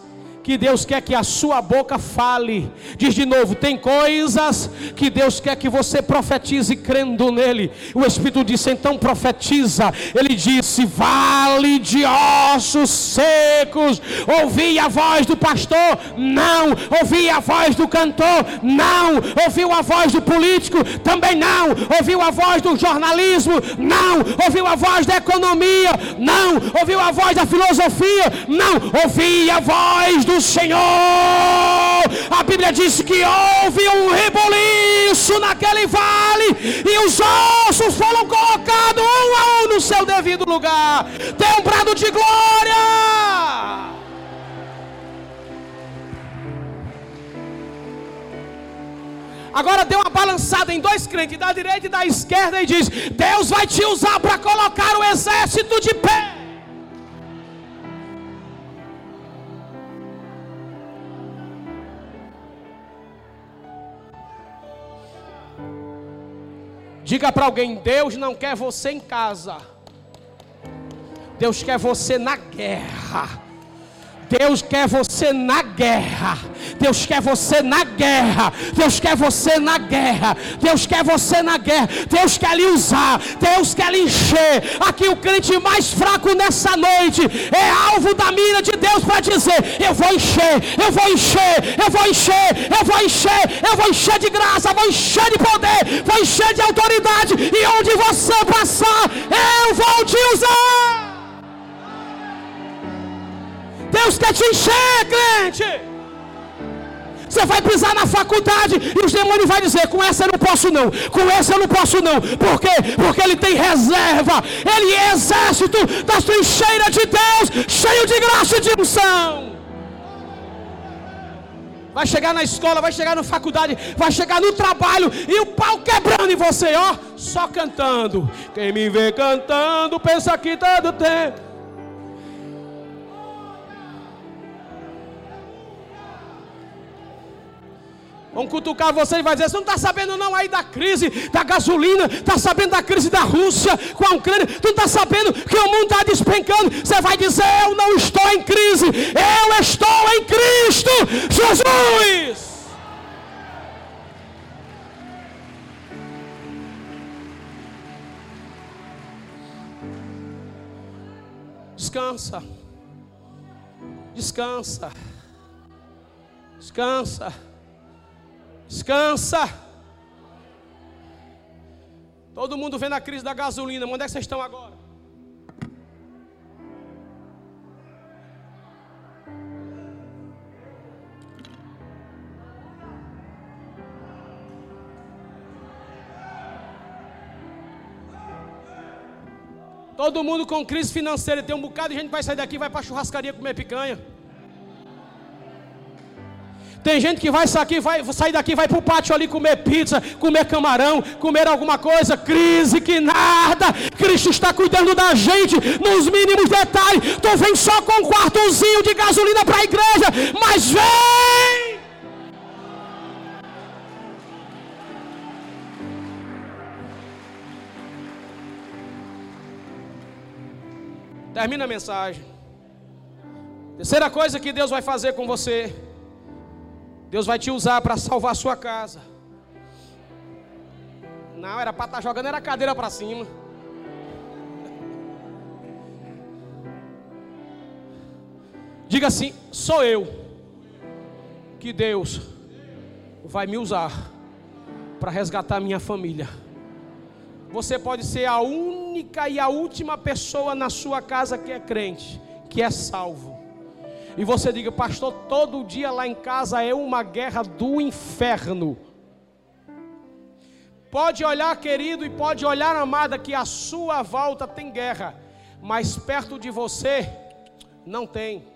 que Deus quer que a sua boca fale. Diz de novo: tem coisas que Deus quer que você profetize crendo nele. O Espírito disse: então profetiza. Ele disse: vale de ossos secos. Ouvi a voz do pastor? Não. Ouvi a voz do cantor? Não. Ouviu a voz do político? Também não. Ouviu a voz do jornalismo? Não. Ouviu a voz da economia? Não. Ouviu a voz da filosofia? Não. Ouvi a voz do do Senhor. A Bíblia diz que houve um reboliço naquele vale e os ossos foram colocados um a um no seu devido lugar. Tem um brado de glória. Agora deu uma balançada em dois crentes, da direita e da esquerda, e diz: Deus vai te usar para colocar o exército de pé. Diga para alguém: Deus não quer você em casa. Deus quer você na guerra. Deus quer você na guerra. Deus quer você na guerra. Deus quer você na guerra. Deus quer você na guerra. Deus quer lhe usar. Deus quer lhe encher. Aqui o crente mais fraco nessa noite é alvo da mira de Deus para dizer: Eu vou encher, eu vou encher, eu vou encher, eu vou encher, eu vou encher de graça, vou encher de poder, vou encher de autoridade. E onde você passar, eu vou te usar. Deus quer te encher, crente. Você vai pisar na faculdade e os demônios vão dizer: com essa eu não posso não, com essa eu não posso não. Por quê? Porque ele tem reserva, ele é exército das trincheiras de Deus, cheio de graça e de unção. Vai chegar na escola, vai chegar na faculdade, vai chegar no trabalho e o pau quebrando em você, ó, só cantando. Quem me vê cantando pensa que todo tempo Vão cutucar você e vai dizer: Você não está sabendo não aí da crise da gasolina, está sabendo da crise da Rússia com a Ucrânia, tu não está sabendo que o mundo está despencando. Você vai dizer: Eu não estou em crise, eu estou em Cristo Jesus. Descansa. Descansa. Descansa. Descansa. Todo mundo vendo a crise da gasolina. Onde é que vocês estão agora? Todo mundo com crise financeira. Tem um bocado de gente que vai sair daqui vai para churrascaria comer picanha. Tem gente que vai sair, vai sair daqui, vai para o pátio ali comer pizza, comer camarão, comer alguma coisa. Crise que nada. Cristo está cuidando da gente nos mínimos detalhes. Tu vem só com um quartozinho de gasolina para a igreja, mas vem. Termina a mensagem. Terceira coisa que Deus vai fazer com você Deus vai te usar para salvar a sua casa. Não, era para estar tá jogando era cadeira para cima. Diga assim: sou eu que Deus vai me usar para resgatar minha família. Você pode ser a única e a última pessoa na sua casa que é crente, que é salvo e você diga, pastor, todo dia lá em casa é uma guerra do inferno. Pode olhar, querido, e pode olhar, amada, que a sua volta tem guerra, mas perto de você não tem.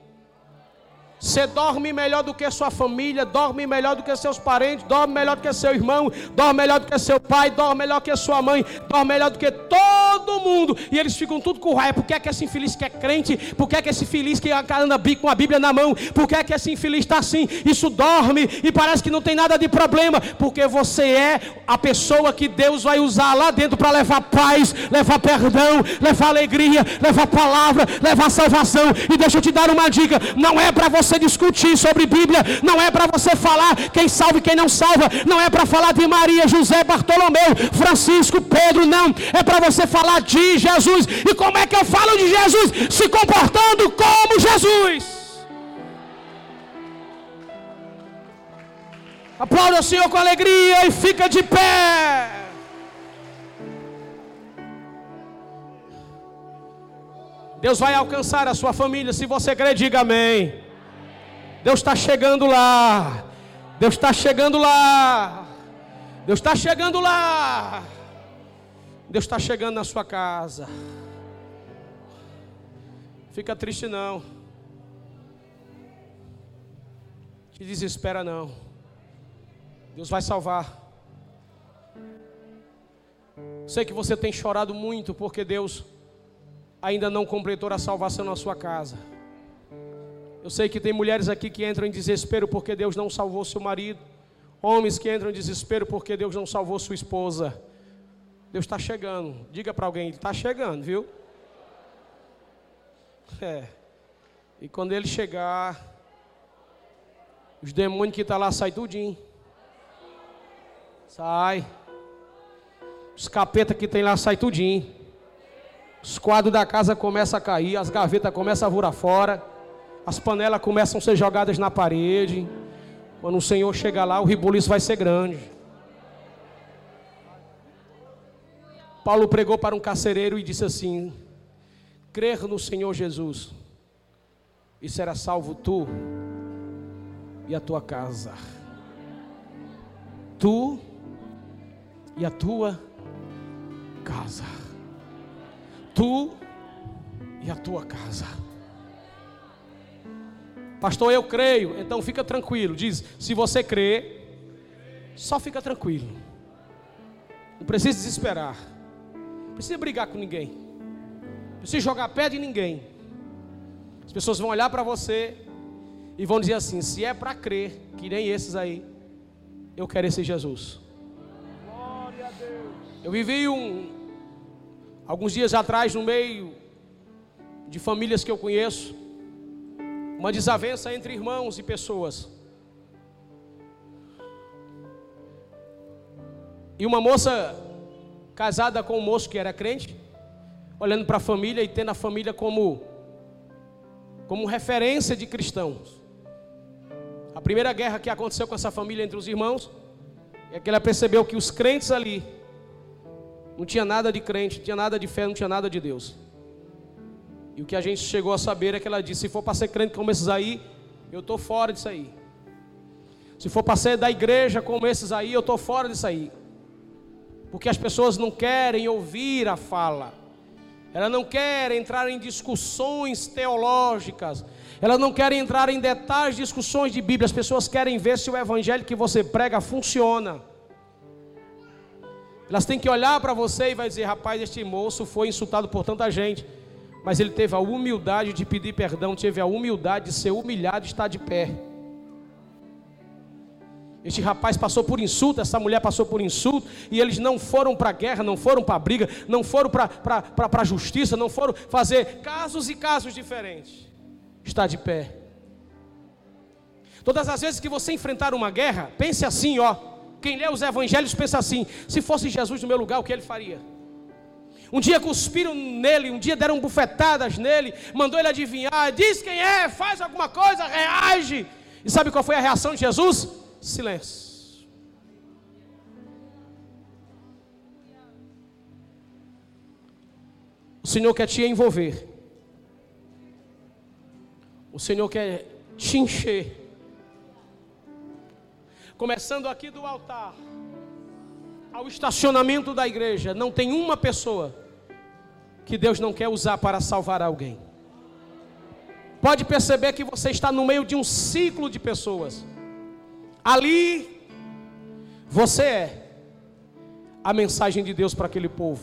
Você dorme melhor do que sua família, dorme melhor do que seus parentes, dorme melhor do que seu irmão, dorme melhor do que seu pai, dorme melhor do que sua mãe, dorme melhor do que todo mundo. E eles ficam tudo com raiva. Por que é que esse infeliz que é crente? Por que é que esse infeliz que anda com a Bíblia na mão? Por que é que esse infeliz está assim? Isso dorme e parece que não tem nada de problema. Porque você é a pessoa que Deus vai usar lá dentro para levar paz, levar perdão, levar alegria, levar palavra, levar salvação. E deixa eu te dar uma dica: não é para você você discutir sobre Bíblia, não é para você falar quem salva e quem não salva, não é para falar de Maria, José, Bartolomeu, Francisco, Pedro, não, é para você falar de Jesus. E como é que eu falo de Jesus? Se comportando como Jesus. Aplauda o Senhor com alegria e fica de pé. Deus vai alcançar a sua família. Se você crê, diga amém. Deus está chegando lá. Deus está chegando lá. Deus está chegando lá. Deus está chegando na sua casa. Fica triste não. Te desespera não. Deus vai salvar. Sei que você tem chorado muito porque Deus ainda não completou a salvação na sua casa. Eu sei que tem mulheres aqui que entram em desespero porque Deus não salvou seu marido. Homens que entram em desespero porque Deus não salvou sua esposa. Deus está chegando. Diga para alguém, está chegando, viu? É. E quando Ele chegar, Os demônios que estão tá lá saem tudinho. Sai. Os capeta que tem lá sai tudinho. Os quadros da casa começam a cair, as gavetas começam a voar fora, as panelas começam a ser jogadas na parede. Quando o Senhor chegar lá, o ribuliço vai ser grande. Paulo pregou para um carcereiro e disse assim: Crer no Senhor Jesus, e será salvo tu e a tua casa. Tu e a tua casa. Tu e a tua casa. Pastor, eu creio, então fica tranquilo. Diz: se você crê, só fica tranquilo. Não precisa desesperar. Não precisa brigar com ninguém. Não precisa jogar pé de ninguém. As pessoas vão olhar para você e vão dizer assim: se é para crer, que nem esses aí, eu quero esse Jesus. Eu vivi um, alguns dias atrás no meio de famílias que eu conheço, uma desavença entre irmãos e pessoas. E uma moça casada com um moço que era crente, olhando para a família e tendo a família como como referência de cristãos. A primeira guerra que aconteceu com essa família entre os irmãos é que ela percebeu que os crentes ali não tinha nada de crente, não tinha nada de fé, não tinha nada de Deus. E o que a gente chegou a saber é que ela disse: se for para ser crente como esses aí, eu estou fora disso aí. Se for para ser da igreja como esses aí, eu estou fora disso aí. Porque as pessoas não querem ouvir a fala, elas não querem entrar em discussões teológicas, elas não querem entrar em detalhes de discussões de Bíblia, as pessoas querem ver se o evangelho que você prega funciona. Elas têm que olhar para você e vai dizer: rapaz, este moço foi insultado por tanta gente, mas ele teve a humildade de pedir perdão, teve a humildade de ser humilhado e estar de pé. Este rapaz passou por insulto, essa mulher passou por insulto, e eles não foram para a guerra, não foram para a briga, não foram para a justiça, não foram fazer casos e casos diferentes. Está de pé. Todas as vezes que você enfrentar uma guerra, pense assim, ó. Quem lê os evangelhos pensa assim: se fosse Jesus no meu lugar, o que ele faria? Um dia cuspiram nele, um dia deram bufetadas nele, mandou ele adivinhar, diz quem é, faz alguma coisa, reage. E sabe qual foi a reação de Jesus? Silêncio. O Senhor quer te envolver. O Senhor quer te encher começando aqui do altar ao estacionamento da igreja, não tem uma pessoa que Deus não quer usar para salvar alguém. Pode perceber que você está no meio de um ciclo de pessoas. Ali, você é a mensagem de Deus para aquele povo.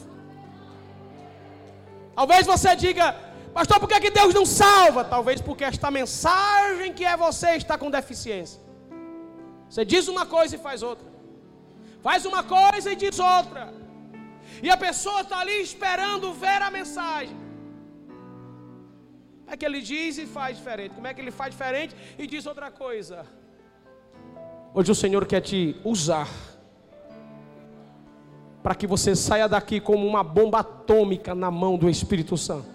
Talvez você diga, pastor, por que, que Deus não salva? Talvez porque esta mensagem que é você está com deficiência. Você diz uma coisa e faz outra. Faz uma coisa e diz outra. E a pessoa está ali esperando ver a mensagem. Como é que ele diz e faz diferente? Como é que ele faz diferente e diz outra coisa? Hoje o Senhor quer te usar para que você saia daqui como uma bomba atômica na mão do Espírito Santo.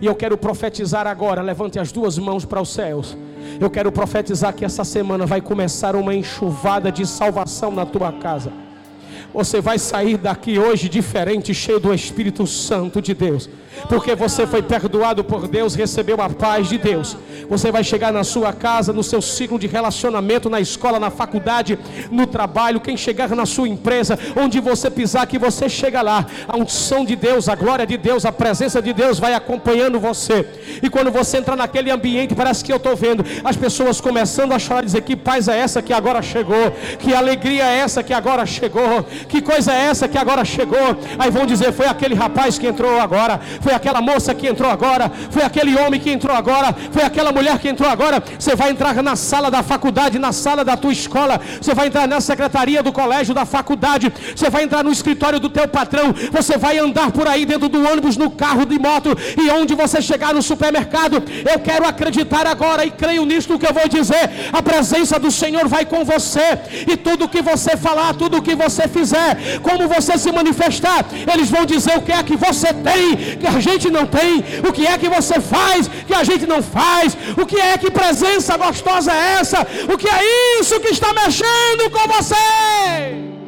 E eu quero profetizar agora, levante as duas mãos para os céus. Eu quero profetizar que essa semana vai começar uma enxuvada de salvação na tua casa. Você vai sair daqui hoje diferente, cheio do Espírito Santo de Deus porque você foi perdoado por Deus, recebeu a paz de Deus. Você vai chegar na sua casa, no seu ciclo de relacionamento, na escola, na faculdade, no trabalho, quem chegar na sua empresa, onde você pisar, que você chega lá. A unção de Deus, a glória de Deus, a presença de Deus vai acompanhando você. E quando você entrar naquele ambiente, parece que eu estou vendo as pessoas começando a chorar, dizer que paz é essa que agora chegou, que alegria é essa que agora chegou, que coisa é essa que agora chegou. Aí vão dizer: foi aquele rapaz que entrou agora, foi aquela moça que entrou agora, foi aquele homem que entrou agora, foi aquela mulher que entrou agora. Você vai entrar na sala da faculdade, na sala da tua escola, você vai entrar na secretaria do colégio, da faculdade, você vai entrar no escritório do teu patrão, você vai andar por aí dentro do ônibus, no carro, de moto, e onde você chegar no supermercado, eu quero acreditar agora e creio nisto que eu vou dizer. A presença do Senhor vai com você, e tudo que você falar, tudo que você fizer, como você se manifestar, eles vão dizer o que é que você tem, a gente não tem, o que é que você faz, que a gente não faz, o que é que presença gostosa é essa, o que é isso que está mexendo com você.